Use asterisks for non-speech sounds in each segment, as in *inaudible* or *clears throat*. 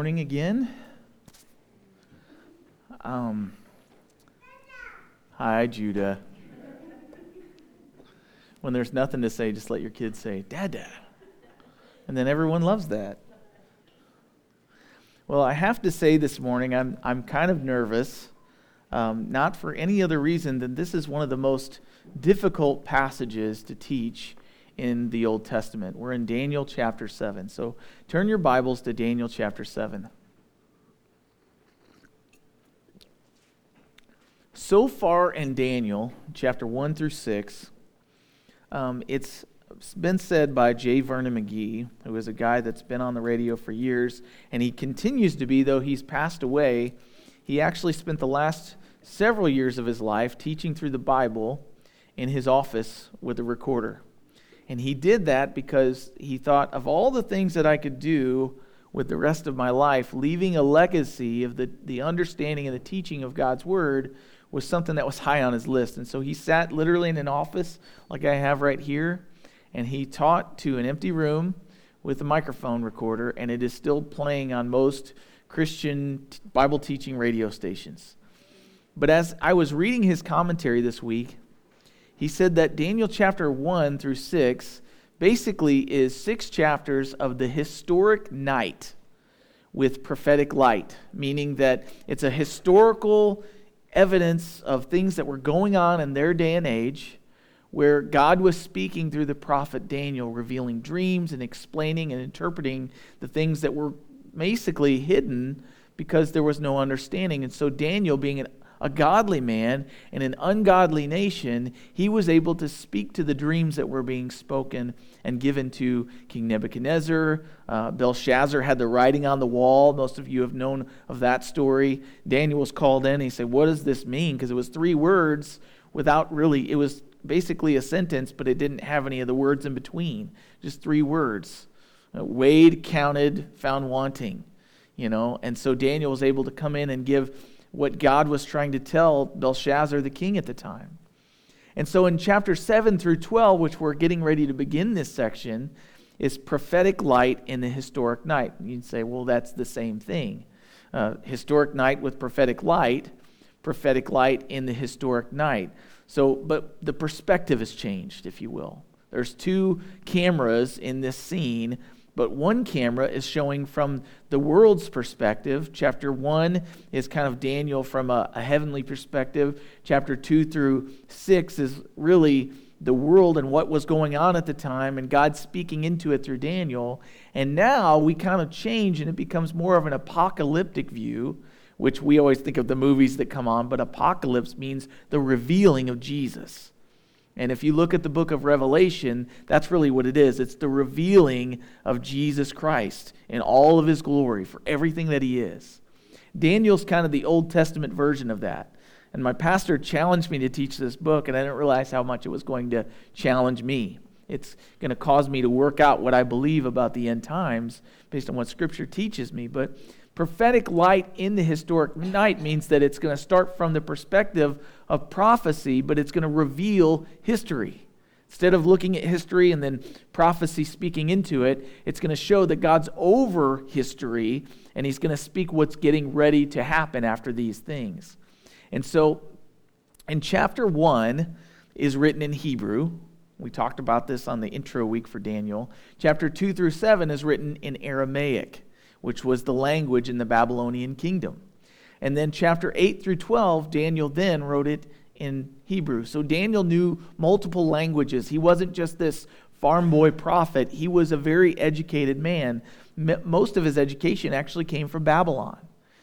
morning again. Um, hi, Judah. When there's nothing to say, just let your kids say, Dada. And then everyone loves that. Well, I have to say this morning, I'm, I'm kind of nervous, um, not for any other reason than this is one of the most difficult passages to teach in the Old Testament. We're in Daniel chapter 7. So turn your Bibles to Daniel chapter 7. So far in Daniel, chapter 1 through 6, um, it's been said by J. Vernon McGee, who is a guy that's been on the radio for years, and he continues to be, though he's passed away. He actually spent the last several years of his life teaching through the Bible in his office with a recorder. And he did that because he thought of all the things that I could do with the rest of my life, leaving a legacy of the, the understanding and the teaching of God's Word was something that was high on his list. And so he sat literally in an office like I have right here, and he taught to an empty room with a microphone recorder, and it is still playing on most Christian Bible teaching radio stations. But as I was reading his commentary this week, he said that Daniel chapter 1 through 6 basically is six chapters of the historic night with prophetic light, meaning that it's a historical evidence of things that were going on in their day and age where God was speaking through the prophet Daniel, revealing dreams and explaining and interpreting the things that were basically hidden because there was no understanding. And so, Daniel, being an a godly man in an ungodly nation, he was able to speak to the dreams that were being spoken and given to King Nebuchadnezzar. Uh, Belshazzar had the writing on the wall. Most of you have known of that story. Daniel was called in. and he said, What does this mean? Because it was three words without really, it was basically a sentence, but it didn't have any of the words in between. Just three words. Uh, weighed, counted, found wanting. You know, and so Daniel was able to come in and give what God was trying to tell Belshazzar, the king at the time. And so in chapter 7 through 12, which we're getting ready to begin this section, is prophetic light in the historic night. You'd say, well, that's the same thing. Uh, historic night with prophetic light, prophetic light in the historic night. So, but the perspective has changed, if you will. There's two cameras in this scene but one camera is showing from the world's perspective. Chapter 1 is kind of Daniel from a, a, heavenly perspective. Chapter 2 through 6 is really the world and what was going on at the time, and God speaking into it through Daniel. And now we kind of change, and it becomes more of an apocalyptic view, which we always think of the movies that come on, but apocalypse means the revealing of Jesus. And if you look at the book of Revelation, that's really what it is. It's the revealing of Jesus Christ in all of his glory for everything that he is. Daniel's kind of the Old Testament version of that. And my pastor challenged me to teach this book, and I didn't realize how much it was going to challenge me. It's going to cause me to work out what I believe about the end times based on what Scripture teaches me. But prophetic light in the historic night means that it's going to start from the perspective of prophecy, but it's going to reveal history. Instead of looking at history and then prophecy speaking into it, it's going to show that God's over history and he's going to speak what's getting ready to happen after these things. And so in chapter 1 is written in Hebrew. We talked about this on the intro week for Daniel. Chapter 2 through 7 is written in Aramaic, which was the language in the Babylonian kingdom. And then chapter 8 through 12, Daniel then wrote it in Hebrew. So Daniel knew multiple languages. He wasn't just this farm boy prophet, he was a very educated man. Most of his education actually came from Babylon.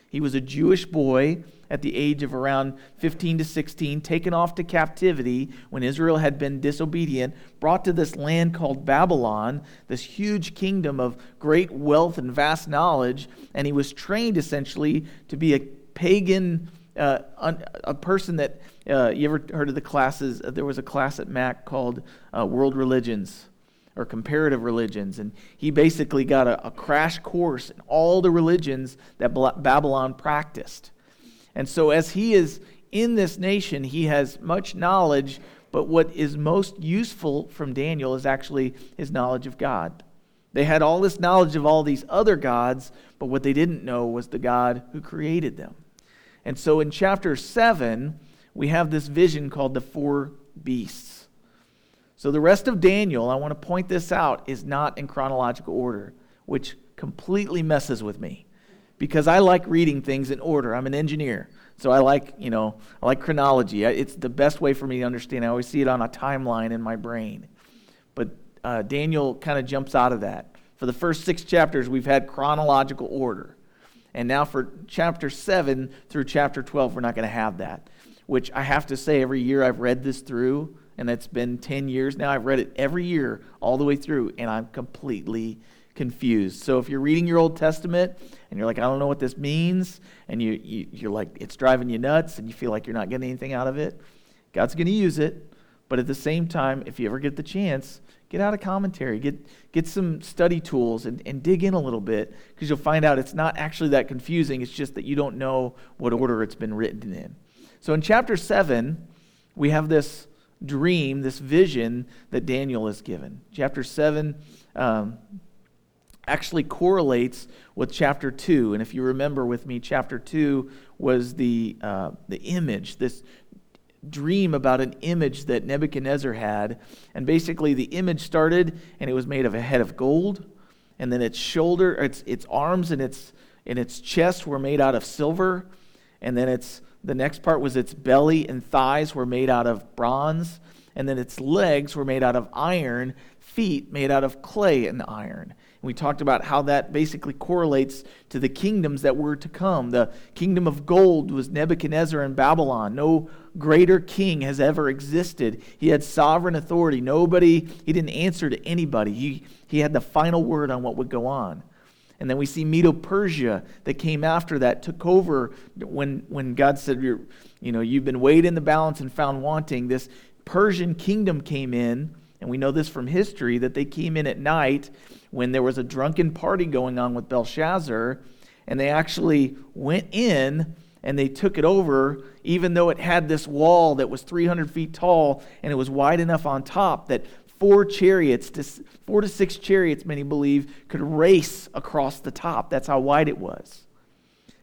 He was a Jewish boy at the age of around 15 to 16, taken off to captivity when Israel had been disobedient, brought to this land called Babylon, this huge kingdom of great wealth and vast knowledge, and he was trained essentially to be a pagan, uh, a person that, uh, you ever heard of the classes? Uh, there was a class at Mac called uh, World Religions or Comparative Religions. And he basically got a, a crash course in all the religions that Babylon practiced. And so, as he is in this nation, he has much knowledge, but what is most useful from Daniel is actually his knowledge of God. They had all this knowledge of all these other gods, but what they didn't know was the God who created them. And so in chapter 7, we have this vision called the four beasts. So the rest of Daniel, I want to point this out, is not in chronological order, which completely messes with me because I like reading things in order. I'm an engineer. So I like, you know, I like chronology. It's the best way for me to understand. I always see it on a timeline in my brain. But uh, Daniel kind of jumps out of that. For the first six chapters, we've had chronological order. And now for chapter 7 through chapter 12, we're not going to have that. Which I have to say, every year I've read this through, and it's been 10 years now. I've read it every year, all the way through, and I'm completely confused. So if you're reading your Old Testament and you're like, I don't know what this means, and you, you, you're like, it's driving you nuts, and you feel like you're not getting anything out of it, God's going to use it. But at the same time, if you ever get the chance, get out a commentary, get, get some study tools, and, and dig in a little bit, because you'll find out it's not actually that confusing. It's just that you don't know what order it's been written in. So in chapter 7, we have this dream, this vision that Daniel is given. Chapter 7, um, actually correlates with chapter 2. And if you remember with me, chapter 2 was the, uh, the image, this dream about an image that Nebuchadnezzar had. And basically, the image started and it was made of a head of gold. And then its shoulder, its, its arms and its, and its chest were made out of silver. And then its, the next part was its belly and thighs were made out of bronze. And then its legs were made out of iron, feet made out of clay and iron. We talked about how that basically correlates to the kingdoms that were to come. The kingdom of gold was Nebuchadnezzar in Babylon. No greater king has ever existed. He had sovereign authority. Nobody, he didn't answer to anybody. He, he had the final word on what would go on. And then we see Medo Persia that came after that, took over when, when God said, You're, you know, You've been weighed in the balance and found wanting. This Persian kingdom came in, and we know this from history that they came in at night when there was a drunken party going on with Belshazzar, and they actually went in and they took it over, even though it had this wall that was 300 feet tall and it was wide enough on top that four chariots, four to six chariots, many believe, could race across the top. That's how wide it was.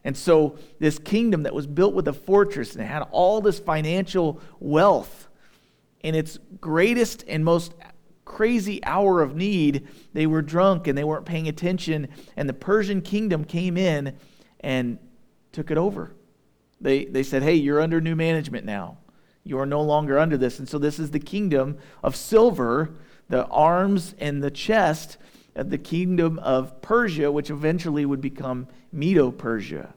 And so, this kingdom that was built with a fortress and it had all this financial wealth in its greatest and most crazy hour of need, they were drunk and they weren't paying attention, and the Persian kingdom came in and took it over. They, they said, Hey, you're under new management now. You are no longer under this. And so, this is the kingdom of silver, the arms and the chest of the kingdom of Persia, which eventually would become Medo Persia.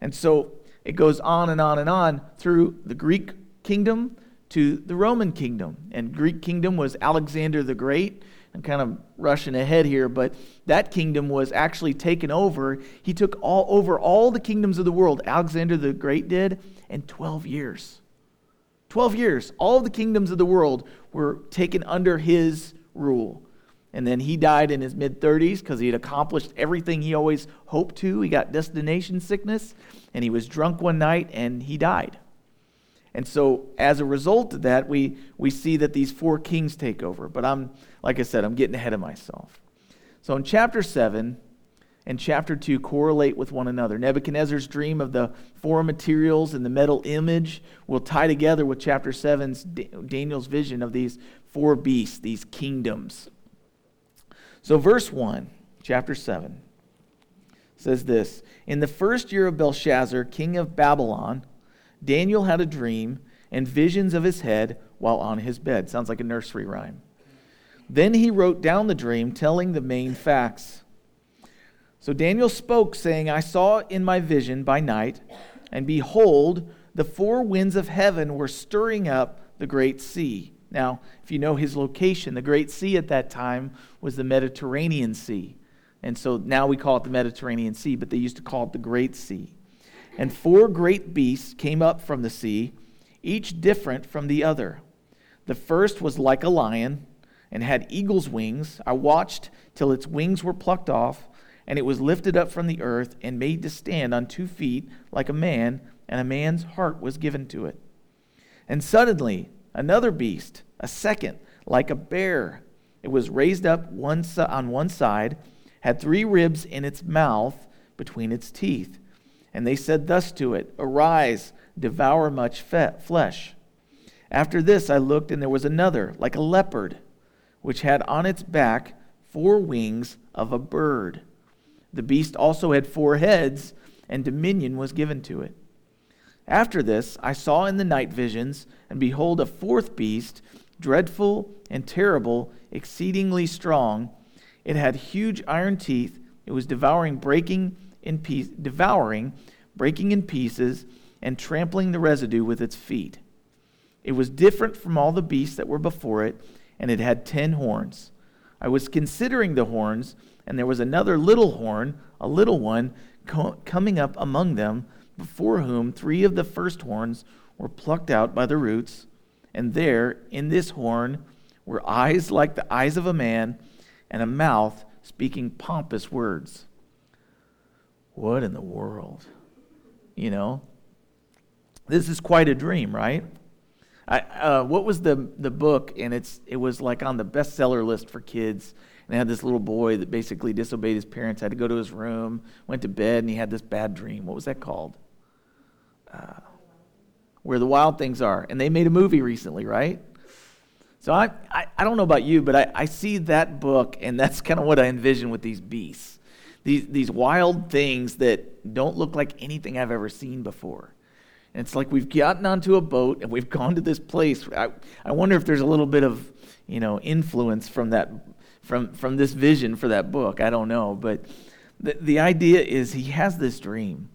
And so, it goes on and on and on through the Greek kingdom to the Roman kingdom. And Greek kingdom was Alexander the Great. I'm kind of rushing ahead here, but that kingdom was actually taken over. He took all over all the kingdoms of the world. Alexander the Great did in 12 years. 12 years. All the kingdoms of the world were taken under his rule. And then he died in his mid 30s because he had accomplished everything he always hoped to. He got destination sickness and he was drunk one night and he died. And so, as a result of that, we, we see that these four kings take over. But I'm, like I said, I'm getting ahead of myself. So, in chapter 7 and chapter 2 correlate with one another. Nebuchadnezzar's dream of the four materials and the metal image will tie together with chapter 7's Daniel's vision of these four beasts, these kingdoms. So, verse 1, chapter 7, says this In the first year of Belshazzar, king of Babylon, Daniel had a dream and visions of his head while on his bed. Sounds like a nursery rhyme. Then he wrote down the dream, telling the main facts. So Daniel spoke, saying, I saw in my vision by night, and behold, the four winds of heaven were stirring up the great sea. Now, if you know his location, the great sea at that time was the Mediterranean Sea. And so now we call it the Mediterranean Sea, but they used to call it the Great Sea. And four great beasts came up from the sea, each different from the other. The first was like a lion and had eagle's wings. I watched till its wings were plucked off, and it was lifted up from the earth and made to stand on two feet like a man, and a man's heart was given to it. And suddenly, another beast, a second, like a bear, It was raised up one on one side, had three ribs in its mouth between its teeth. And they said thus to it Arise, devour much flesh. After this I looked, and there was another, like a leopard, which had on its back four wings of a bird. The beast also had four heads, and dominion was given to it. After this I saw in the night visions, and behold, a fourth beast, dreadful and terrible, exceedingly strong. It had huge iron teeth. It was devouring, breaking in piece, devouring, breaking in pieces, and trampling the residue with its feet. It was different from all the beasts that were before it, and it had ten horns. I was considering the horns, and there was another little horn, a little one, co- coming up among them, before whom three of the first horns were plucked out by the roots. And there, in this horn, were eyes like the eyes of a man, and a mouth speaking pompous words. What in the world? You know? This is quite a dream, right? I, uh, what was the, the book? And it's, it was like on the bestseller list for kids. And it had this little boy that basically disobeyed his parents, had to go to his room, went to bed, and he had this bad dream. What was that called? Uh, where the wild things are. And they made a movie recently, right? So I, I, I don't know about you, but I, I see that book, and that's kind of what I envision with these beasts. These, these wild things that don't look like anything I've ever seen before. And it's like we've gotten onto a boat and we've *laughs* gone to this place. I, I wonder if there's a little bit of, you know, influence from that, from, from this vision for that book. I don't know. But the, the idea is he has this dream.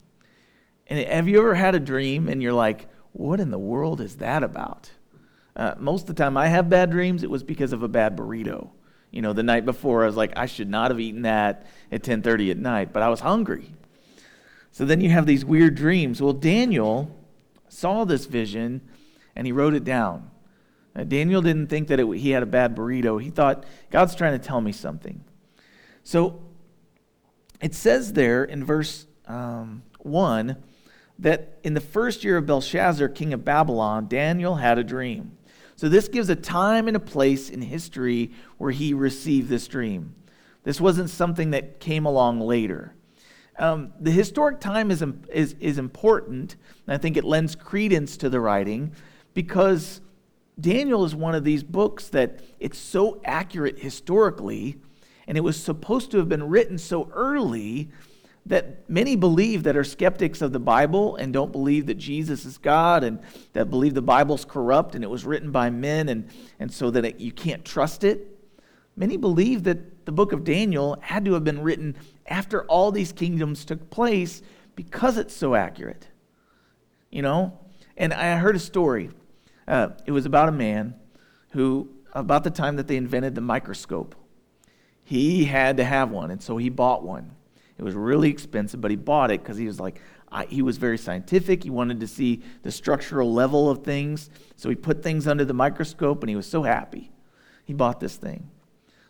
And have you ever had a dream and you're like, what in the world is that about? Uh, most of the time I have bad dreams, it was because of a bad burrito. You know, the night before I was like, I should not have eaten that at 10:30 at night, but I was hungry. So then you have these weird dreams. Well, Daniel saw this vision and he wrote it down. Uh, Daniel didn't think that it, he had a bad burrito. He thought, God's trying to tell me something. So it says there in verse um, 1 that in the first year of Belshazzar, king of Babylon, Daniel had a dream. So this gives a time and a place in history where he received this dream. This wasn't something that came along later. Um, the historic time is, is, is important, and I think it lends credence to the writing because Daniel is one of these books that it's so accurate historically, and it was supposed to have been written so early that many believe that are skeptics of the Bible and don't believe that Jesus is God and that believe the Bible's corrupt and it was written by men and, and so that it, you can't trust it. Many believe that the book of Daniel had to have been written after all these kingdoms took place because it's so accurate. You know? And I heard a story. Uh, it was about a man who, about the time that they invented the microscope, he had to have one, and so he bought one. It was really expensive, but he bought it because he was like, I, he was very scientific. He wanted to see the structural level of things. So he put things under the microscope and he was so happy. He bought this thing.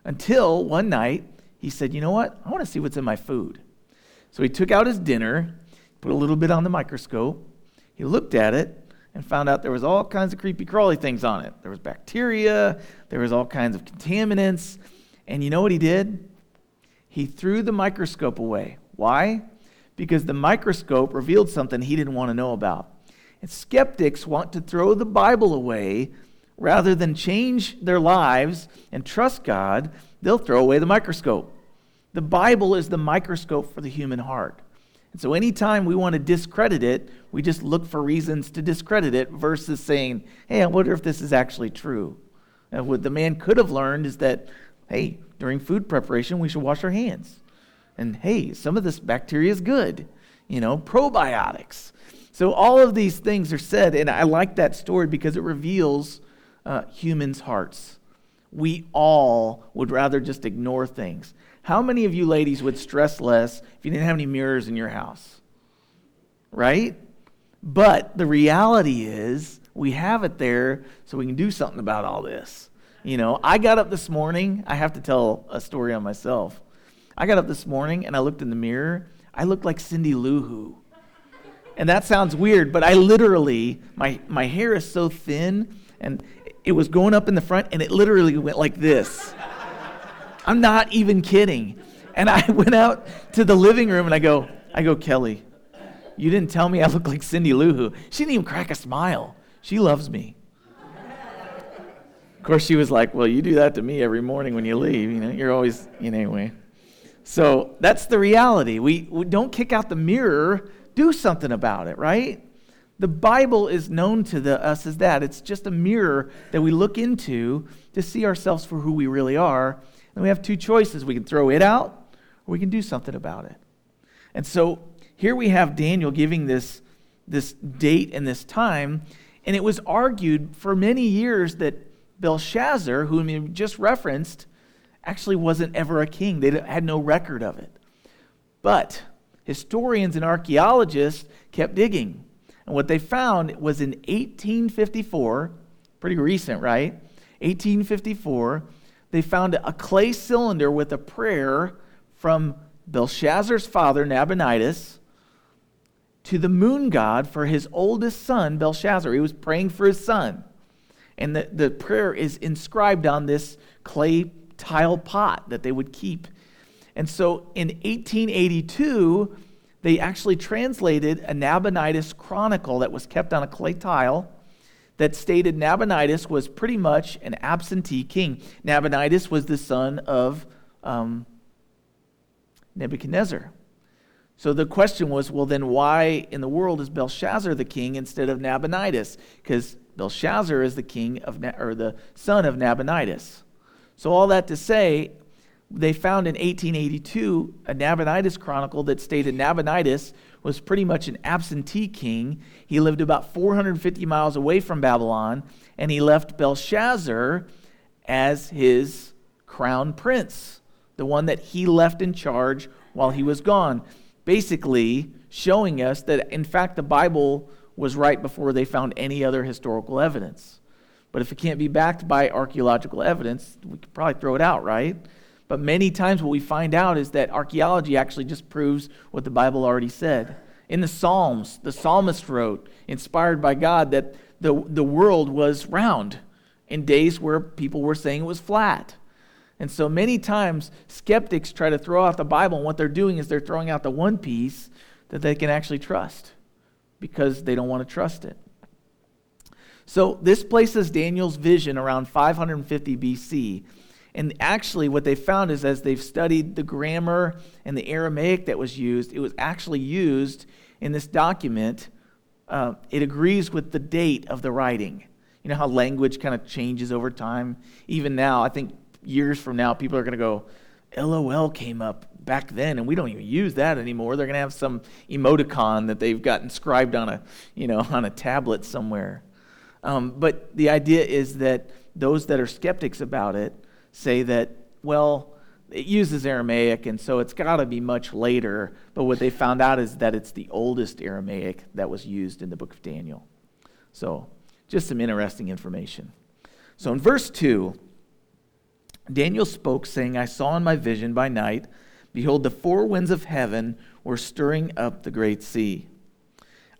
Until one night, he said, You know what? I want to see what's in my food. So he took out his dinner, put a little bit on the microscope. He looked at it and found out there was all kinds of creepy crawly things on it. There was bacteria, there was all kinds of contaminants. And you know what he did? He threw the microscope away. Why? Because the microscope revealed something he didn't want to know about. And skeptics want to throw the Bible away rather than change their lives and trust God, they'll throw away the microscope. The Bible is the microscope for the human heart. And so anytime we want to discredit it, we just look for reasons to discredit it versus saying, hey, I wonder if this is actually true. And what the man could have learned is that, hey, during food preparation, we should wash our hands. And hey, some of this bacteria is good, you know, probiotics. So all of these things are said, and I like that story because it reveals uh, humans' hearts. We all would rather just ignore things. How many of you ladies would stress less if you didn't have any mirrors in your house? Right? But the reality is, we have it there so we can do something about all this. You know, I got up this morning. I have to tell a story on myself. I got up this morning and I looked in the mirror. I looked like Cindy Lou Who. And that sounds weird, but I literally, my, my hair is so thin and it was going up in the front and it literally went like this. I'm not even kidding. And I *laughs* went out to the living room and I go, I go, Kelly, you didn't tell me I look like Cindy Lou Who. She didn't even crack a smile. She loves me. Of course, she was like, Well, you do that to me every morning when you leave. You know, you're always, you know, anyway. So that's the reality. We, we don't kick out the mirror, do something about it, right? The Bible is known to the, us as that. It's just a mirror that we look into to see ourselves for who we really are. And we have two choices. We can throw it out or we can do something about it. And so here we have Daniel giving this, this date and this time. And it was argued for many years that Belshazzar, whom we just referenced, actually wasn't ever a king. They had no record of it. But historians and archaeologists kept digging. And what they found was in 1854, pretty recent, right? 1854, they found a clay cylinder with a prayer from Belshazzar's father, Nabonidus, to the moon god for his oldest son, Belshazzar. He was praying for his son. And the, the prayer is inscribed on this clay tile pot that they would keep. And so in 1882, they actually translated a Nabonidus chronicle that was kept on a clay tile that stated Nabonidus was pretty much an absentee king. Nabonidus was the son of um, Nebuchadnezzar. So the question was, well, then why in the world is Belshazzar the king instead of Nabonidus? Because Belshazzar is the king of, or the son of Nabonidus. So all that to say, they found in 1882 a Nabonidus chronicle that stated Nabonidus was pretty much an absentee king. He lived about 450 miles away from Babylon, and he left Belshazzar as his crown prince, the one that he left in charge while he was gone basically showing us that, in fact, the Bible was right before they found any other historical evidence. But if it can't be backed by archaeological evidence, we could probably throw it out, right? But many times what we find out is that archaeology actually just proves what the Bible already said. In the Psalms, the psalmist wrote, inspired by God, that the, the world was round in days where people were saying it was flat. And so many times, skeptics try to throw out the Bible, and what they're doing is they're throwing out the one piece that they can actually trust because they don't want to trust it. So this places Daniel's vision around 550 BC. And actually, what they found is as they've studied the grammar and the Aramaic that was used, it was actually used in this document. Uh, it agrees with the date of the writing. You know how language kind of changes over time? Even now, I think years from now, people are going to go, LOL came up back then, and we don't even use that anymore. They're going to have some emoticon that they've got inscribed on a, you know, *laughs* on a tablet somewhere. Um, but the idea is that those that are skeptics about it say that, well, it uses Aramaic, and so it's got to be much later. But what they found out is that it's the oldest Aramaic that was used in the book of Daniel. So, just some interesting information. So, in verse 2, Daniel spoke, saying, I saw in my vision by night, behold, the four winds of heaven were stirring up the great sea.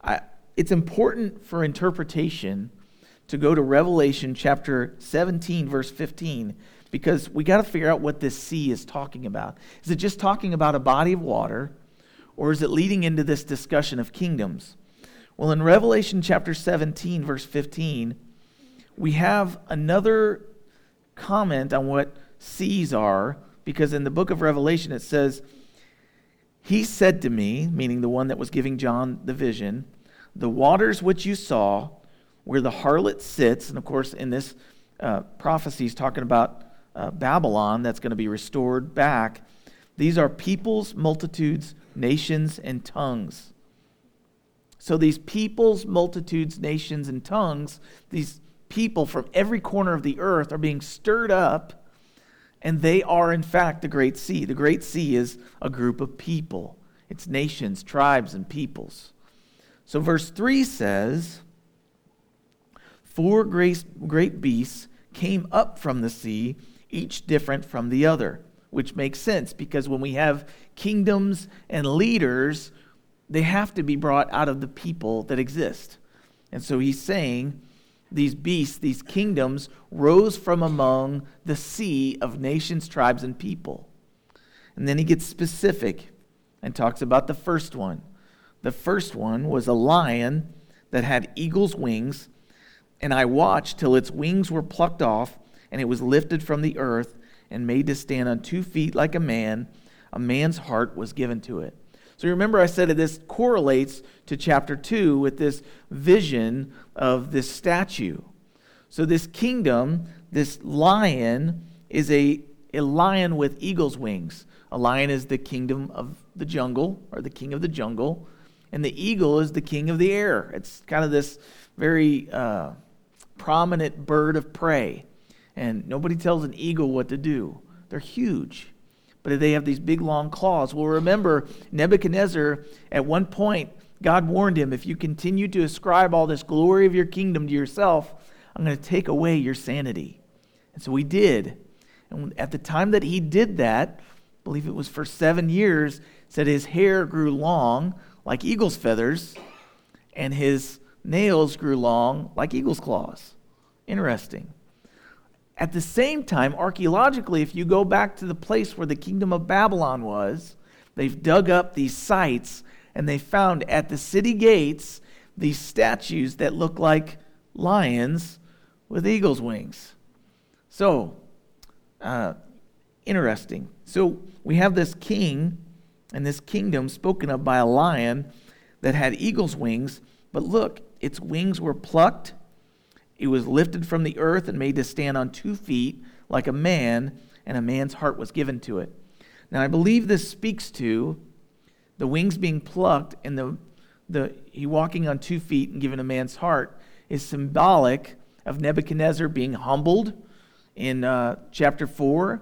I, it's important for interpretation to go to Revelation chapter 17, verse 15, because we got to figure out what this sea is talking about. Is it just talking about a body of water, or is it leading into this discussion of kingdoms? Well, in Revelation chapter 17, verse 15, we have another comment on what seas are, because in the book of Revelation it says, He said to me, meaning the one that was giving John the vision, the waters which you saw, where the harlot sits, and of course, in this uh, prophecy, he's talking about uh, Babylon that's going to be restored back. These are peoples, multitudes, nations, and tongues. So these peoples, multitudes, nations, and tongues, these people from every corner of the earth are being stirred up, and they are, in fact, the Great Sea. The Great Sea is a group of people, it's nations, tribes, and peoples. So, verse 3 says, Four great, great beasts came up from the sea, each different from the other, which makes sense because when we have kingdoms and leaders, they have to be brought out of the people that exist. And so he's saying, these beasts, these kingdoms, rose from among the sea of nations, tribes, and people. And then he gets specific and talks about the first one. The first one was a lion that had eagle's wings, and I watched till its wings were plucked off, and it was lifted from the earth and made to stand on two feet like a man. A man's heart was given to it. So you remember, I said that this correlates to chapter 2 with this vision of this statue. So, this kingdom, this lion, is a, a lion with eagle's wings. A lion is the kingdom of the jungle, or the king of the jungle, and the eagle is the king of the air. It's kind of this very uh, prominent bird of prey. And nobody tells an eagle what to do. They're huge, but they have these big long claws. Well, remember, Nebuchadnezzar, at one point, God warned him if you continue to ascribe all this glory of your kingdom to yourself, I'm going to take away your sanity. And so he did. And at the time that he did that, I believe it was for seven years, said his hair grew long like eagle's feathers, and his nails grew long like eagle's claws. Interesting. At the same time, archaeologically, if you go back to the place where the kingdom of Babylon was, they've dug up these sites and they found at the city gates these statues that look like lions with eagle's wings. So, uh, interesting. So, we have this king and this kingdom spoken of by a lion that had eagle's wings, but look, its wings were plucked it was lifted from the earth and made to stand on two feet like a man, and a man's heart was given to it. Now, I believe this speaks to the wings being plucked and the, the he walking on two feet and given a man's heart is symbolic of Nebuchadnezzar being humbled in uh, chapter 4.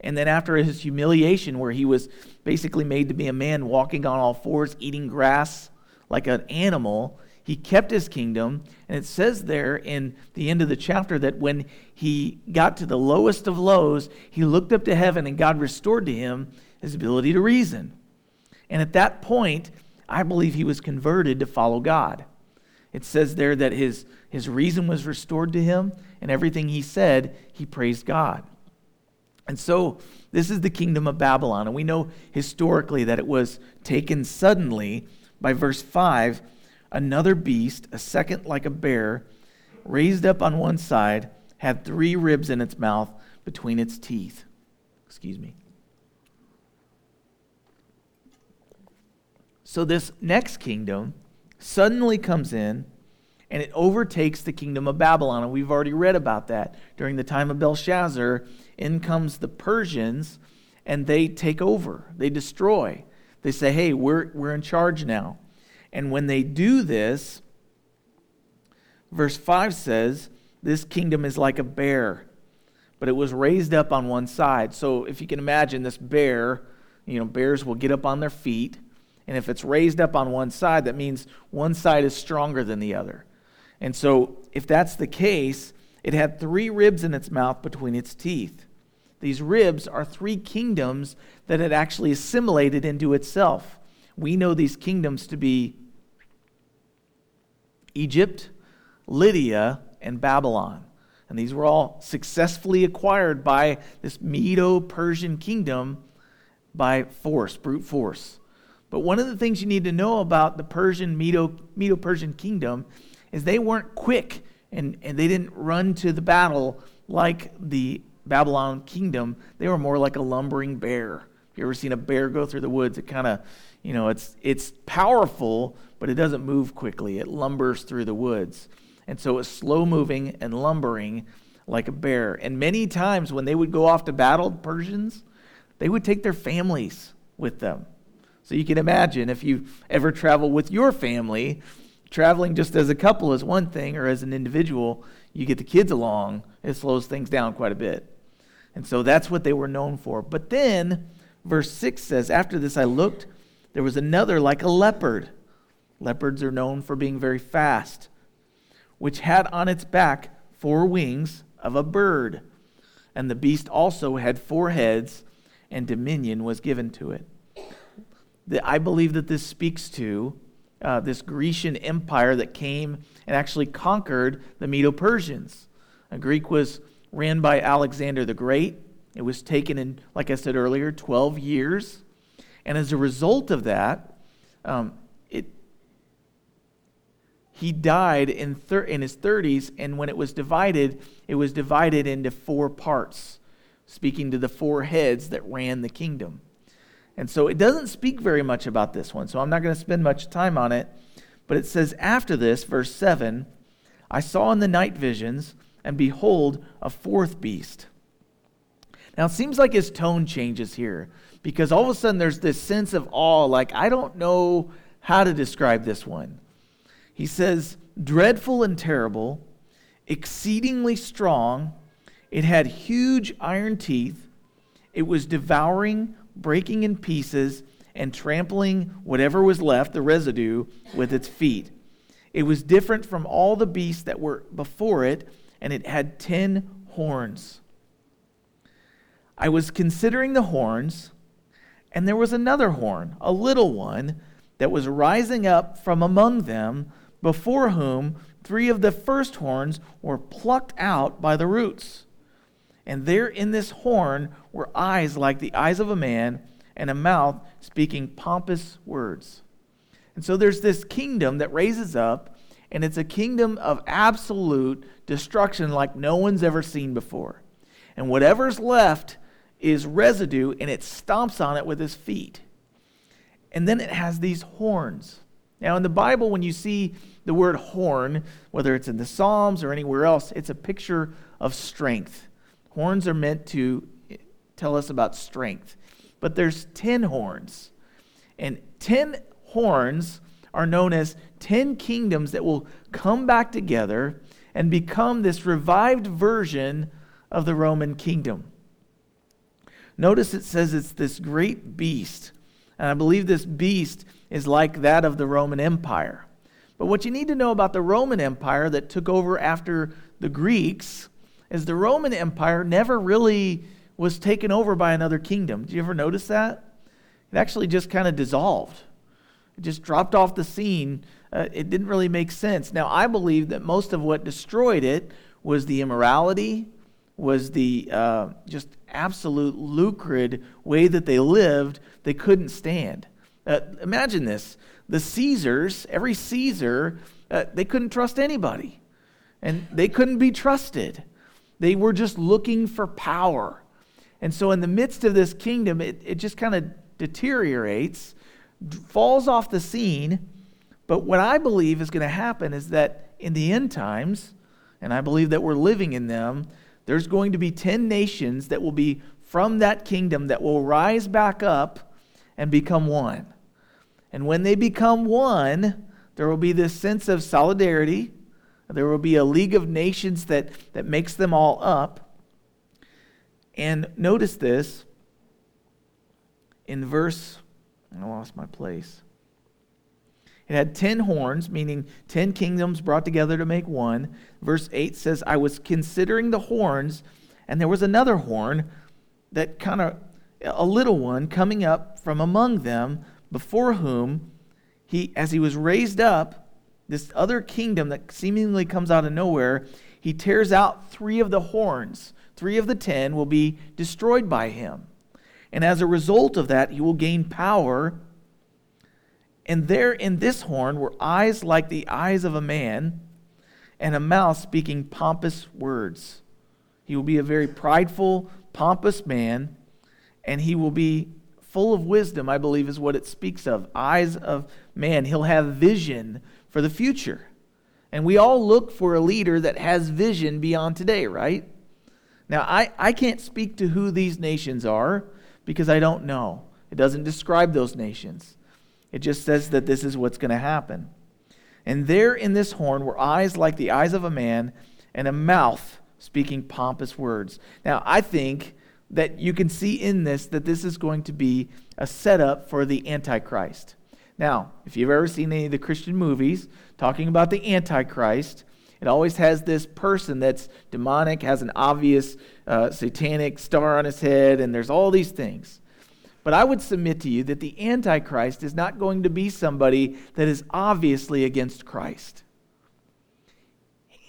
And then after his humiliation, where he was basically made to be a man walking on all fours, eating grass like an animal, he kept his kingdom. And it says there in the end of the chapter that when he got to the lowest of lows, he looked up to heaven and God restored to him his ability to reason. And at that point, I believe he was converted to follow God. It says there that his, his reason was restored to him, and everything he said, he praised God. And so, this is the kingdom of Babylon. And we know historically that it was taken suddenly by verse 5 another beast, a second like a bear, raised up on one side, had three ribs in its mouth between its teeth. Excuse me. So, this next kingdom suddenly comes in and it overtakes the kingdom of Babylon. And we've already read about that. During the time of Belshazzar, in comes the Persians and they take over, they destroy. They say, hey, we're, we're in charge now. And when they do this, verse 5 says, This kingdom is like a bear, but it was raised up on one side. So if you can imagine this bear, you know, bears will get up on their feet. And if it's raised up on one side, that means one side is stronger than the other. And so if that's the case, it had three ribs in its mouth between its teeth. These ribs are three kingdoms that it actually assimilated into itself we know these kingdoms to be Egypt, Lydia, and Babylon. And these were all successfully acquired by this Medo Persian kingdom by force, brute force. But one of the things you need to know about the Persian, Medo Persian kingdom is they weren't quick and, and they didn't run to the battle like the Babylon kingdom. They were more like a lumbering bear. Have you ever seen a bear go through the woods? It kind of you know, it's, it's powerful, but it doesn't move quickly. It lumbers through the woods. And so it's slow moving and lumbering like a bear. And many times when they would go off to battle, Persians, they would take their families with them. So you can imagine if you ever travel with your family, traveling just as a couple is one thing, or as an individual, you get the kids along, it slows things down quite a bit. And so that's what they were known for. But then, verse 6 says, After this I looked, there was another like a leopard. Leopards are known for being very fast, which had on its back four wings of a bird. And the beast also had four heads, and dominion was given to it. I believe that this speaks to uh, this Grecian empire that came and actually conquered the Medo Persians. A Greek was ran by Alexander the Great. It was taken in, like I said earlier, 12 years. And as a result of that, um, it, he died in, thir- in his 30s, and when it was divided, it was divided into four parts, speaking to the four heads that ran the kingdom. And so it doesn't speak very much about this one, so I'm not going to spend much time on it. But it says, After this, verse 7, I saw in the night visions, and behold, a fourth beast. Now it seems like his tone changes here because all of a sudden there's this sense of awe, like, I don't know how to describe this one. He says, dreadful and terrible, exceedingly strong. It had huge iron teeth. It was devouring, breaking in pieces, and trampling whatever was left, the residue, with its feet. It was different from all the beasts that were before it, and it had ten horns. I was considering the horns, and there was another horn, a little one, that was rising up from among them, before whom three of the first horns were plucked out by the roots. And there in this horn were eyes like the eyes of a man, and a mouth speaking pompous words. And so there's this kingdom that raises up, and it's a kingdom of absolute destruction like no one's ever seen before. And whatever's left is residue, and it stomps on it with his feet. And then it has these horns. Now, in the Bible, when you see the word horn, whether it's in the Psalms or anywhere else, it's a picture of strength. Horns are meant to tell us about strength. But there's 10 horns. And 10 horns are known as 10 kingdoms that will come back together and become this revived version of the Roman kingdom. Notice it says it's this great beast. And I believe this beast is like that of the Roman Empire. But what you need to know about the Roman Empire that took over after the Greeks is the Roman Empire never really was taken over by another kingdom. Did you ever notice that? It actually just kind of dissolved. It just dropped off the scene. Uh, it didn't really make sense. Now, I believe that most of what destroyed it was the immorality, was the uh, just absolute lucrid way that they lived. They couldn't stand. Uh, imagine this the Caesars, every Caesar, uh, they couldn't trust anybody, and they couldn't be trusted. They were just looking for power. And so, in the midst of this kingdom, it, it just kind of deteriorates, falls off the scene. But what I believe is going to happen is that in the end times, and I believe that we're living in them, there's going to be 10 nations that will be from that kingdom that will rise back up and become one. And when they become one, there will be this sense of solidarity. There will be a league of nations that, that makes them all up. And notice this in verse, I lost my place. It had 10 horns, meaning 10 kingdoms brought together to make one. Verse 8 says, I was considering the horns, and there was another horn that kind of, a little one coming up from among them, before whom he, as he was raised up, this other kingdom that seemingly comes out of nowhere, he tears out three of the horns Three of the ten will be destroyed by him. And as a result of that, he will gain power. And there in this horn were eyes like the eyes of a man, and a mouth speaking pompous words. He will be a very prideful, pompous man, and he will be full of wisdom, I believe is what it speaks of. Eyes of man. He'll have vision for the future. And we all look for a leader that has vision beyond today, right? Now, I, I can't speak to who these nations are because I don't know. It doesn't describe those nations, it just says that this is what's going to happen. And there in this horn were eyes like the eyes of a man and a mouth speaking pompous words. Now, I think that you can see in this that this is going to be a setup for the Antichrist. Now, if you've ever seen any of the Christian movies talking about the Antichrist, it always has this person that's demonic, has an obvious uh, satanic star on his head, and there's all these things. But I would submit to you that the Antichrist is not going to be somebody that is obviously against Christ.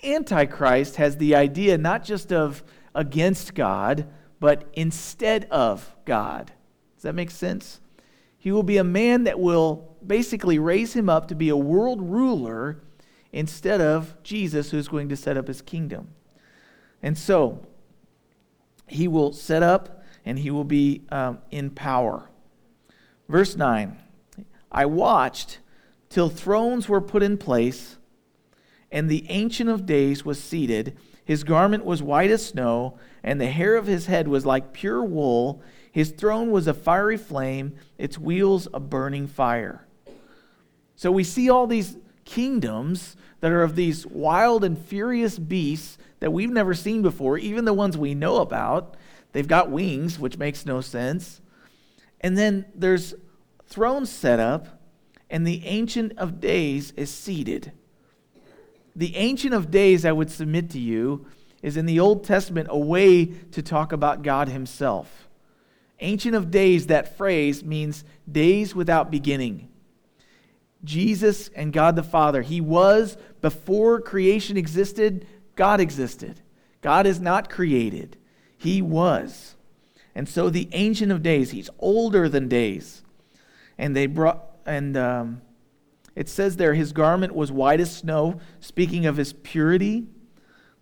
Antichrist has the idea not just of against God, but instead of God. Does that make sense? He will be a man that will basically raise him up to be a world ruler instead of Jesus, who's going to set up his kingdom. And so, he will set up and he will be um, in power. Verse 9 I watched till thrones were put in place, and the Ancient of Days was seated. His garment was white as snow, and the hair of his head was like pure wool. His throne was a fiery flame, its wheels a burning fire. So we see all these kingdoms that are of these wild and furious beasts that we've never seen before, even the ones we know about. They've got wings, which makes no sense. And then there's thrones set up, and the Ancient of Days is seated. The Ancient of Days, I would submit to you, is in the Old Testament a way to talk about God Himself. Ancient of Days, that phrase means days without beginning. Jesus and God the Father, He was before creation existed, God existed. God is not created, He was. And so the Ancient of Days, He's older than days. And they brought, and um, it says there, His garment was white as snow, speaking of His purity.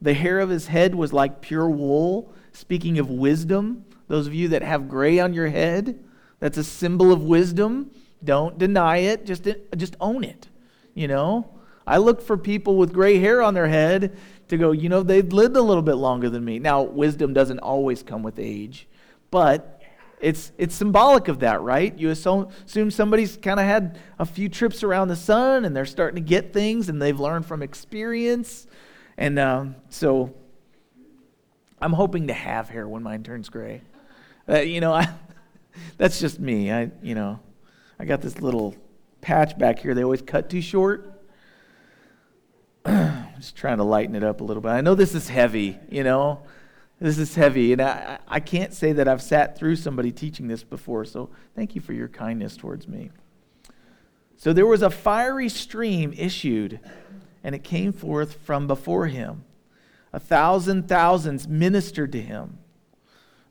The hair of His head was like pure wool, speaking of wisdom. Those of you that have gray on your head, that's a symbol of wisdom. Don't deny it, just, just own it. You know? I look for people with gray hair on their head to go, you know, they've lived a little bit longer than me. Now, wisdom doesn't always come with age, but it's, it's symbolic of that, right? You assume, somebody's kind of had a few trips around the sun and they're starting to get things and they've learned from experience. And um, so I'm hoping to have hair when mine turns gray. Uh, you know, I, *laughs* that's just me. I, you know, I got this little patch back here. They always cut too short. *clears throat* just trying to lighten it up a little bit. I know this is heavy, you know. This is heavy, and I, I can't say that I've sat through somebody teaching this before, so thank you for your kindness towards me. So there was a fiery stream issued, and it came forth from before him. A thousand thousands ministered to him.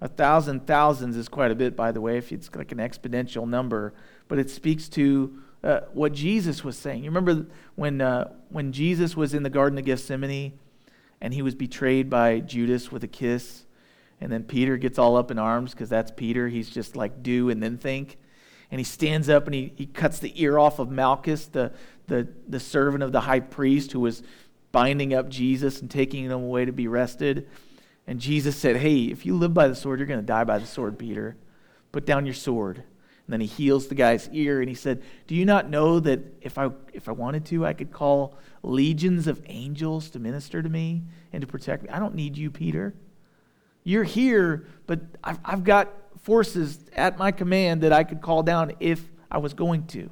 A thousand thousands is quite a bit, by the way, if it's like an exponential number, but it speaks to uh, what Jesus was saying. You remember when, uh, when Jesus was in the Garden of Gethsemane and he was betrayed by Judas with a kiss, and then Peter gets all up in arms because that's Peter. He's just like, do and then think. And he stands up and he, he cuts the ear off of Malchus, the, the, the servant of the high priest who was binding up Jesus and taking him away to be arrested. And Jesus said, Hey, if you live by the sword, you're going to die by the sword, Peter. Put down your sword. And then he heals the guy's ear and he said, Do you not know that if I, if I wanted to, I could call legions of angels to minister to me and to protect me? I don't need you, Peter. You're here, but I've, I've got forces at my command that I could call down if I was going to.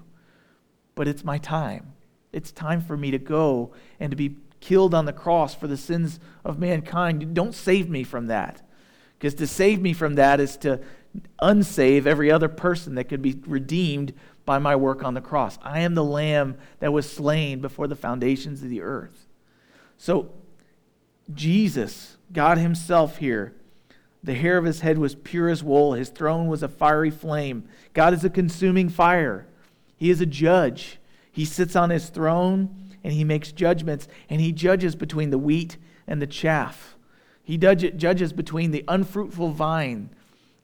But it's my time. It's time for me to go and to be killed on the cross for the sins of mankind. Don't save me from that. Because to save me from that is to unsave every other person that could be redeemed by my work on the cross. I am the lamb that was slain before the foundations of the earth. So, Jesus, God Himself here, the hair of His head was pure as wool, His throne was a fiery flame. God is a consuming fire, He is a judge. He sits on His throne and he makes judgments, and he judges between the wheat and the chaff. He judges between the unfruitful vine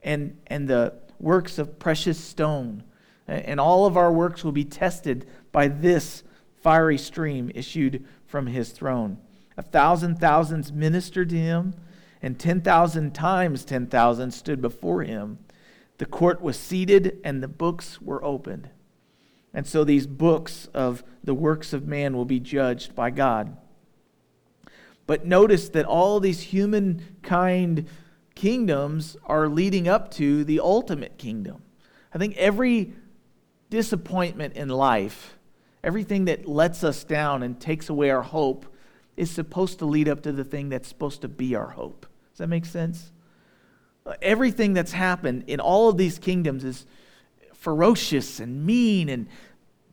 and, and the works of precious stone. And all of our works will be tested by this fiery stream issued from his throne. A thousand thousands ministered to him, and 10,000 times 10,000 stood before him. The court was seated, and the books were opened. And so these books of the works of man will be judged by God. But notice that all these humankind kingdoms are leading up to the ultimate kingdom. I think every disappointment in life, everything that lets us down and takes away our hope, is supposed to lead up to the thing that's supposed to be our hope. Does that make sense? Everything that's happened in all of these kingdoms is ferocious and mean and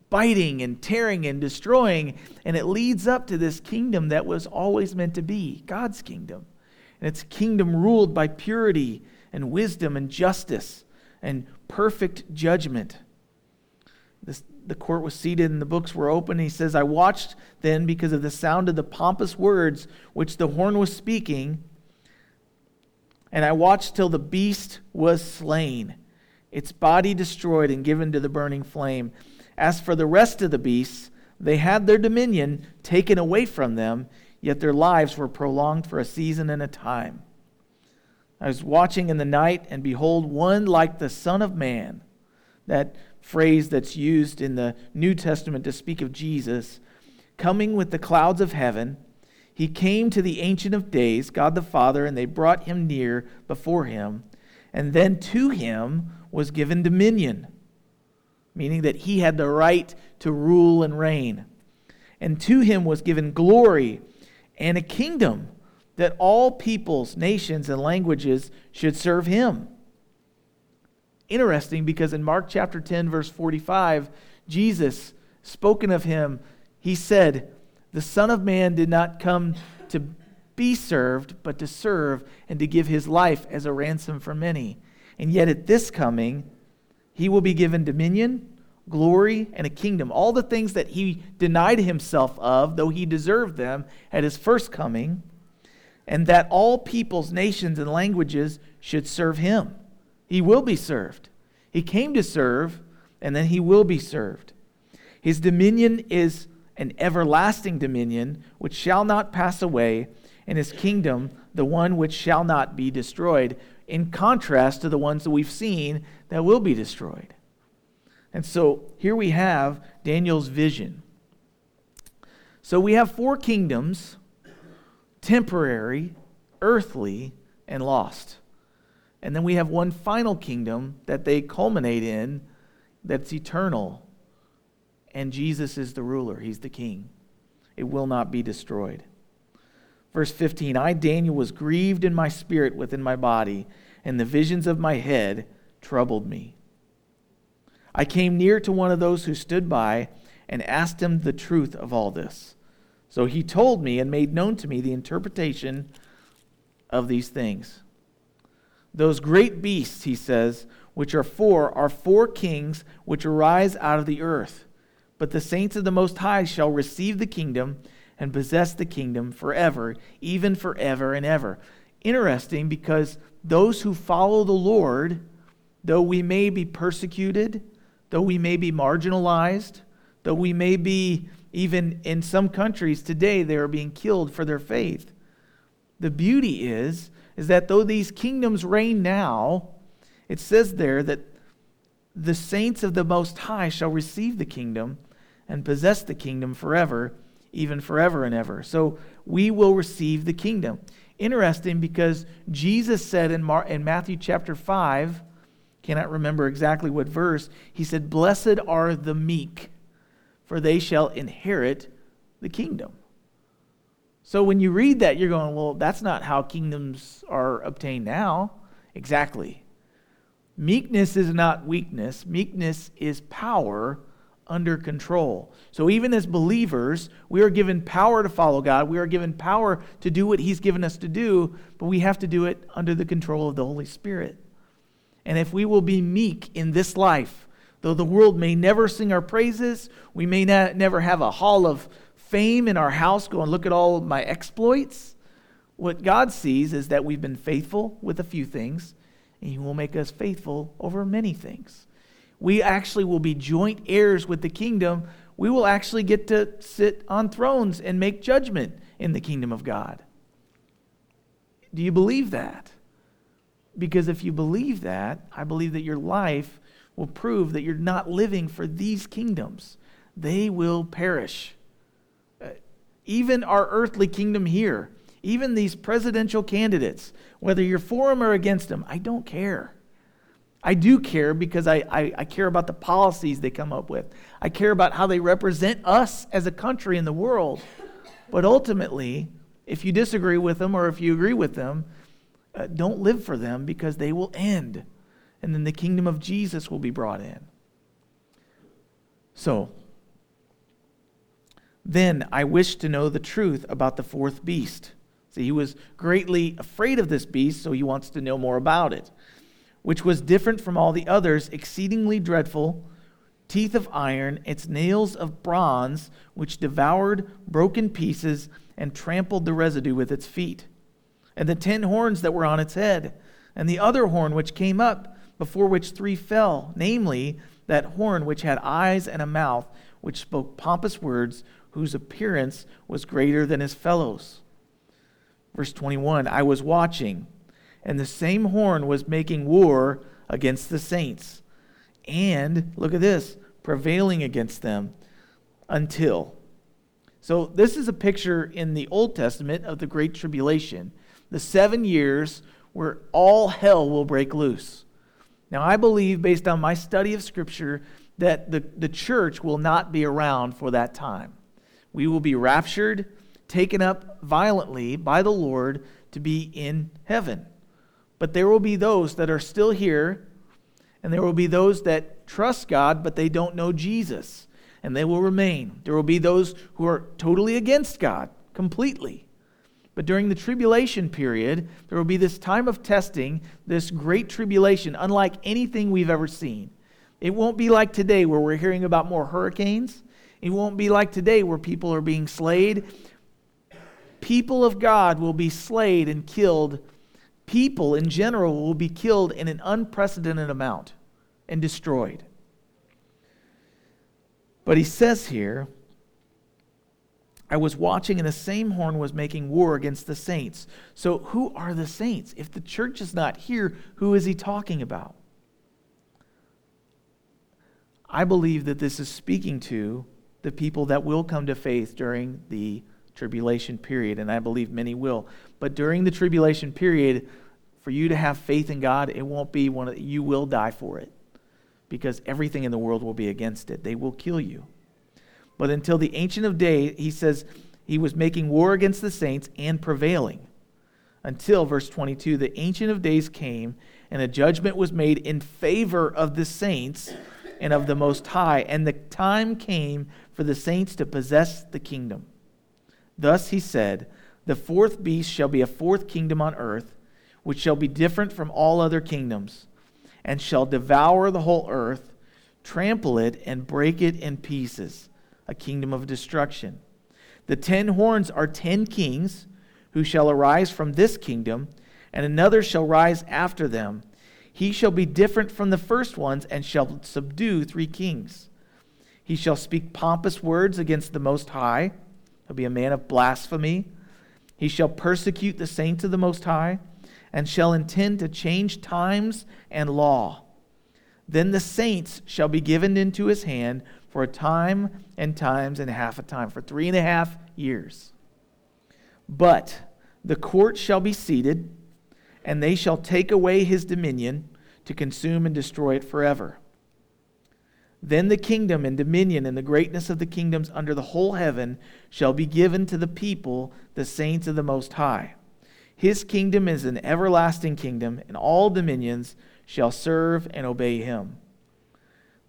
biting and tearing and destroying. And it leads up to this kingdom that was always meant to be God's kingdom. And it's kingdom ruled by purity and wisdom and justice and perfect judgment. This, the court was seated and the books were open. He says, I watched then because of the sound of the pompous words which the horn was speaking. And I watched till the beast was slain, its body destroyed and given to the burning flame. As for the rest of the beasts, they had their dominion taken away from them, yet their lives were prolonged for a season and a time. I was watching in the night, and behold, one like the Son of Man, that phrase that's used in the New Testament to speak of Jesus, coming with the clouds of heaven. He came to the Ancient of Days, God the Father, and they brought him near before him. And then to him was given dominion meaning that he had the right to rule and reign. And to him was given glory and a kingdom that all peoples, nations, and languages should serve him. Interesting because in Mark chapter 10, verse 45, Jesus, spoken of him, he said, The Son of Man did not come to be served, but to serve and to give his life as a ransom for many. And yet at this coming, he will be given dominion, glory, and a kingdom. All the things that he denied himself of, though he deserved them at his first coming, and that all peoples, nations, and languages should serve him. He will be served. He came to serve, and then he will be served. His dominion is an everlasting dominion which shall not pass away, and his kingdom the one which shall not be destroyed, in contrast to the ones that we've seen that will be destroyed. And so here we have Daniel's vision. So we have four kingdoms temporary, earthly, and lost. And then we have one final kingdom that they culminate in that's eternal. And Jesus is the ruler, he's the king. It will not be destroyed. Verse 15 I, Daniel, was grieved in my spirit within my body, and the visions of my head troubled me. I came near to one of those who stood by and asked him the truth of all this. So he told me and made known to me the interpretation of these things. Those great beasts, he says, which are four, are four kings which arise out of the earth. But the saints of the Most High shall receive the kingdom and possess the kingdom forever, even forever and ever. Interesting because those who follow the Lord, though we may be persecuted, though we may be marginalized, though we may be even in some countries today they are being killed for their faith. The beauty is is that though these kingdoms reign now, it says there that the saints of the most high shall receive the kingdom and possess the kingdom forever even forever and ever. So we will receive the kingdom. Interesting because Jesus said in, Mar- in Matthew chapter 5, cannot remember exactly what verse, he said, Blessed are the meek, for they shall inherit the kingdom. So when you read that, you're going, well, that's not how kingdoms are obtained now. Exactly. Meekness is not weakness, meekness is power under control. So, even as believers, we are given power to follow God. We are given power to do what He's given us to do, but we have to do it under the control of the Holy Spirit. And if we will be meek in this life, though the world may never sing our praises, we may not, never have a hall of fame in our house, go and look at all my exploits. What God sees is that we've been faithful with a few things, and He will make us faithful over many things we actually will be joint heirs with the kingdom. We will actually get to sit on thrones and make judgment in the kingdom of God. Do you believe that? Because if you believe that, I believe that your life will prove that you're not living for these kingdoms. They will perish. Uh, even our earthly kingdom here, even these presidential candidates, whether you're for them or against them, I don't care. I do care because I, I, I, care about the policies they come up with. I care about how they represent us as a country in the world. But ultimately, if you disagree with them or if you agree with them, uh, don't live for them because they will end. And then the kingdom of Jesus will be brought in. So, then I wished to know the truth about the fourth beast. See, he was greatly afraid of this beast, so he wants to know more about it, which was different from all the others, exceedingly dreadful, teeth of iron, its nails of bronze, which devoured broken pieces and trampled the residue with its feet, and the ten horns that were on its head, and the other horn which came up, before which three fell, namely, that horn which had eyes and a mouth, which spoke pompous words, whose appearance was greater than his fellows. Verse 21 I was watching, and the same horn was making war against the saints, and, look at this, prevailing against them until. So, this is a picture in the Old Testament of the Great Tribulation, the seven years where all hell will break loose. Now, I believe, based on my study of Scripture, that the, the church will not be around for that time. We will be raptured, taken up violently by the Lord to be in heaven. But there will be those that are still here, and there will be those that trust God, but they don't know Jesus, and they will remain. There will be those who are totally against God, completely. But during the tribulation period, there will be this time of testing, this great tribulation, unlike anything we've ever seen. It won't be like today where we're hearing about more hurricanes. It won't be like today where people are being slayed. People of God will be slayed and killed. People in general will be killed in an unprecedented amount and destroyed. But he says here, I was watching, and the same horn was making war against the saints. So, who are the saints? If the church is not here, who is he talking about? I believe that this is speaking to the people that will come to faith during the tribulation period, and I believe many will. But during the tribulation period, for you to have faith in God, it won't be one of you will die for it because everything in the world will be against it. They will kill you. But until the Ancient of Days, he says he was making war against the saints and prevailing. Until, verse 22, the Ancient of Days came and a judgment was made in favor of the saints and of the Most High. And the time came for the saints to possess the kingdom. Thus he said, The fourth beast shall be a fourth kingdom on earth, which shall be different from all other kingdoms, and shall devour the whole earth, trample it, and break it in pieces, a kingdom of destruction. The ten horns are ten kings who shall arise from this kingdom, and another shall rise after them he shall be different from the first ones and shall subdue three kings. He shall speak pompous words against the Most High. He'll be a man of blasphemy. He shall persecute the saints of the Most High and shall intend to change times and law. Then the saints shall be given into his hand for a time and times and half a time, for three and a half years. But the court shall be seated and they shall take away his dominion to consume and destroy it forever. Then the kingdom and dominion and the greatness of the kingdoms under the whole heaven shall be given to the people, the saints of the Most High. His kingdom is an everlasting kingdom, and all dominions shall serve and obey him.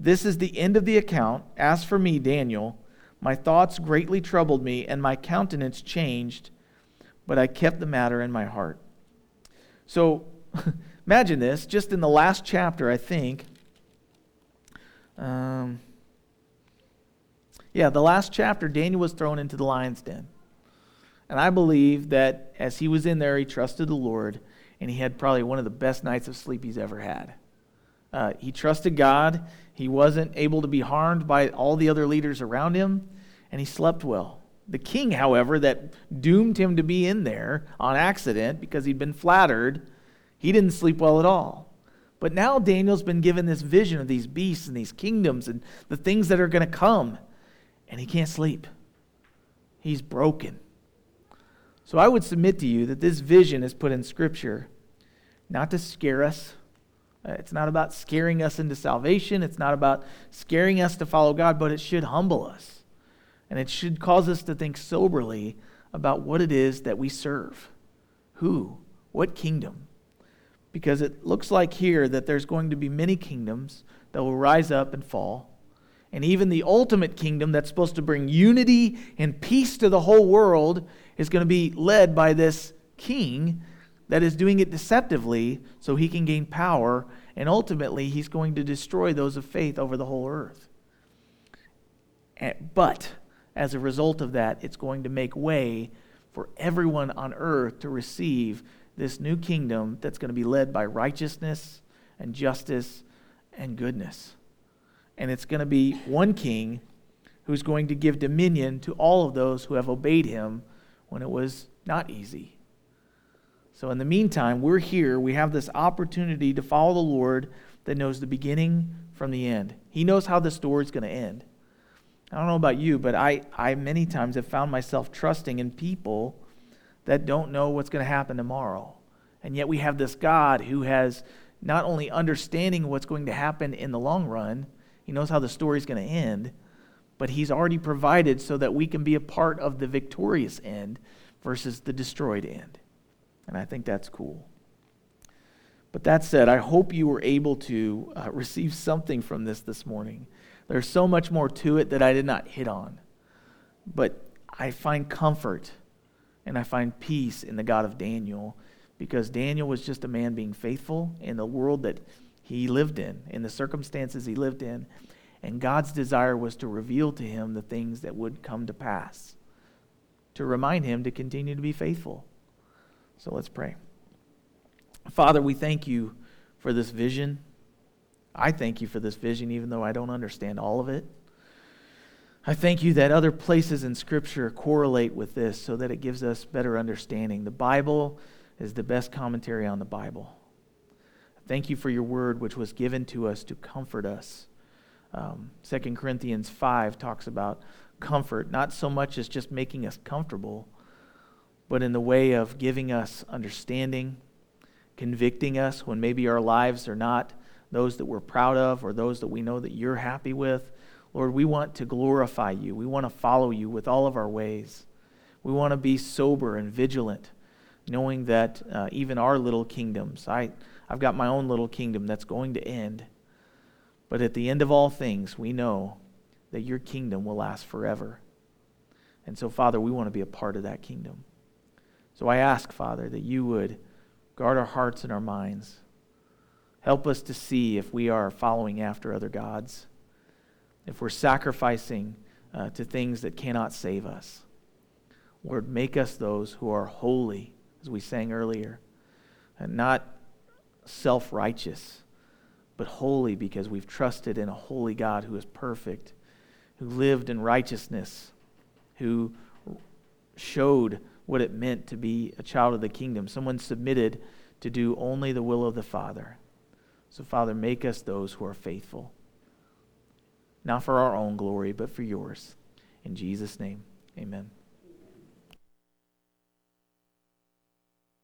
This is the end of the account. As for me, Daniel, my thoughts greatly troubled me, and my countenance changed, but I kept the matter in my heart. So *laughs* imagine this, just in the last chapter, I think. Um, yeah, the last chapter, Daniel was thrown into the lion's den. And I believe that as he was in there, he trusted the Lord, and he had probably one of the best nights of sleep he's ever had. Uh, he trusted God. He wasn't able to be harmed by all the other leaders around him, and he slept well. The king, however, that doomed him to be in there on accident because he'd been flattered, he didn't sleep well at all. But now Daniel's been given this vision of these beasts and these kingdoms and the things that are going to come, and he can't sleep. He's broken. So I would submit to you that this vision is put in Scripture not to scare us. Uh, it's not about scaring us into salvation. It's not about scaring us to follow God, but it should humble us. And it should cause us to think soberly about what it is that we serve. Who? What kingdom? Because it looks like here that there's going to be many kingdoms that will rise up and fall. And even the ultimate kingdom that's supposed to bring unity and peace to the whole world is going to be led by this king that is doing it deceptively so he can gain power. And ultimately, he's going to destroy those of faith over the whole earth. But as a result of that, it's going to make way for everyone on earth to receive this new kingdom that's going to be led by righteousness and justice and goodness. And it's going to be one king who's going to give dominion to all of those who have obeyed him when it was not easy. So, in the meantime, we're here. We have this opportunity to follow the Lord that knows the beginning from the end. He knows how the story is going to end. I don't know about you, but I, I many times have found myself trusting in people that don't know what's going to happen tomorrow. And yet we have this God who has not only understanding what's going to happen in the long run, he knows how the story is going to end, but he's already provided so that we can be a part of the victorious end versus the destroyed end. And I think that's cool. But that said, I hope you were able to uh, *laughs* receive something from this this morning. There's so much more to it that I did not hit on. But I find comfort and I find peace in the God of Daniel because Daniel was just a man being faithful in the world that he lived in, in the circumstances he lived in. And God's desire was to reveal to him the things that would come to pass, to remind him to continue to be faithful. So let's pray. Father, we thank you for this vision. I thank you for this vision, even though I don't understand all of it. I thank you that other places in Scripture correlate with this so that it gives us better understanding. The Bible is the best commentary on the Bible. Thank you for your word, which was given to us to comfort us. Um, 2 Corinthians 5 talks about comfort, not so much as just making us comfortable, but in the way of giving us understanding, convicting us when maybe our lives are not those that we're proud of or those that we know that you're happy with. Lord, we want to glorify you. We want to follow you with all of our ways. We want to be sober and vigilant, knowing that uh, even our little kingdoms, I, I've got my own little kingdom that's going to end. But at the end of all things, we know that your kingdom will last forever. And so, Father, we want to be a part of that kingdom. So I ask, Father, that you would guard our hearts and our minds. Help us to see if we are following after other gods, if we're sacrificing uh, to things that cannot save us. Lord, make us those who are holy, as we sang earlier, and not self righteous, but holy because we've trusted in a holy God who is perfect, who lived in righteousness, who showed what it meant to be a child of the kingdom, someone submitted to do only the will of the Father. So, Father, make us those who are faithful, not for our own glory, but for yours. In Jesus' name, amen.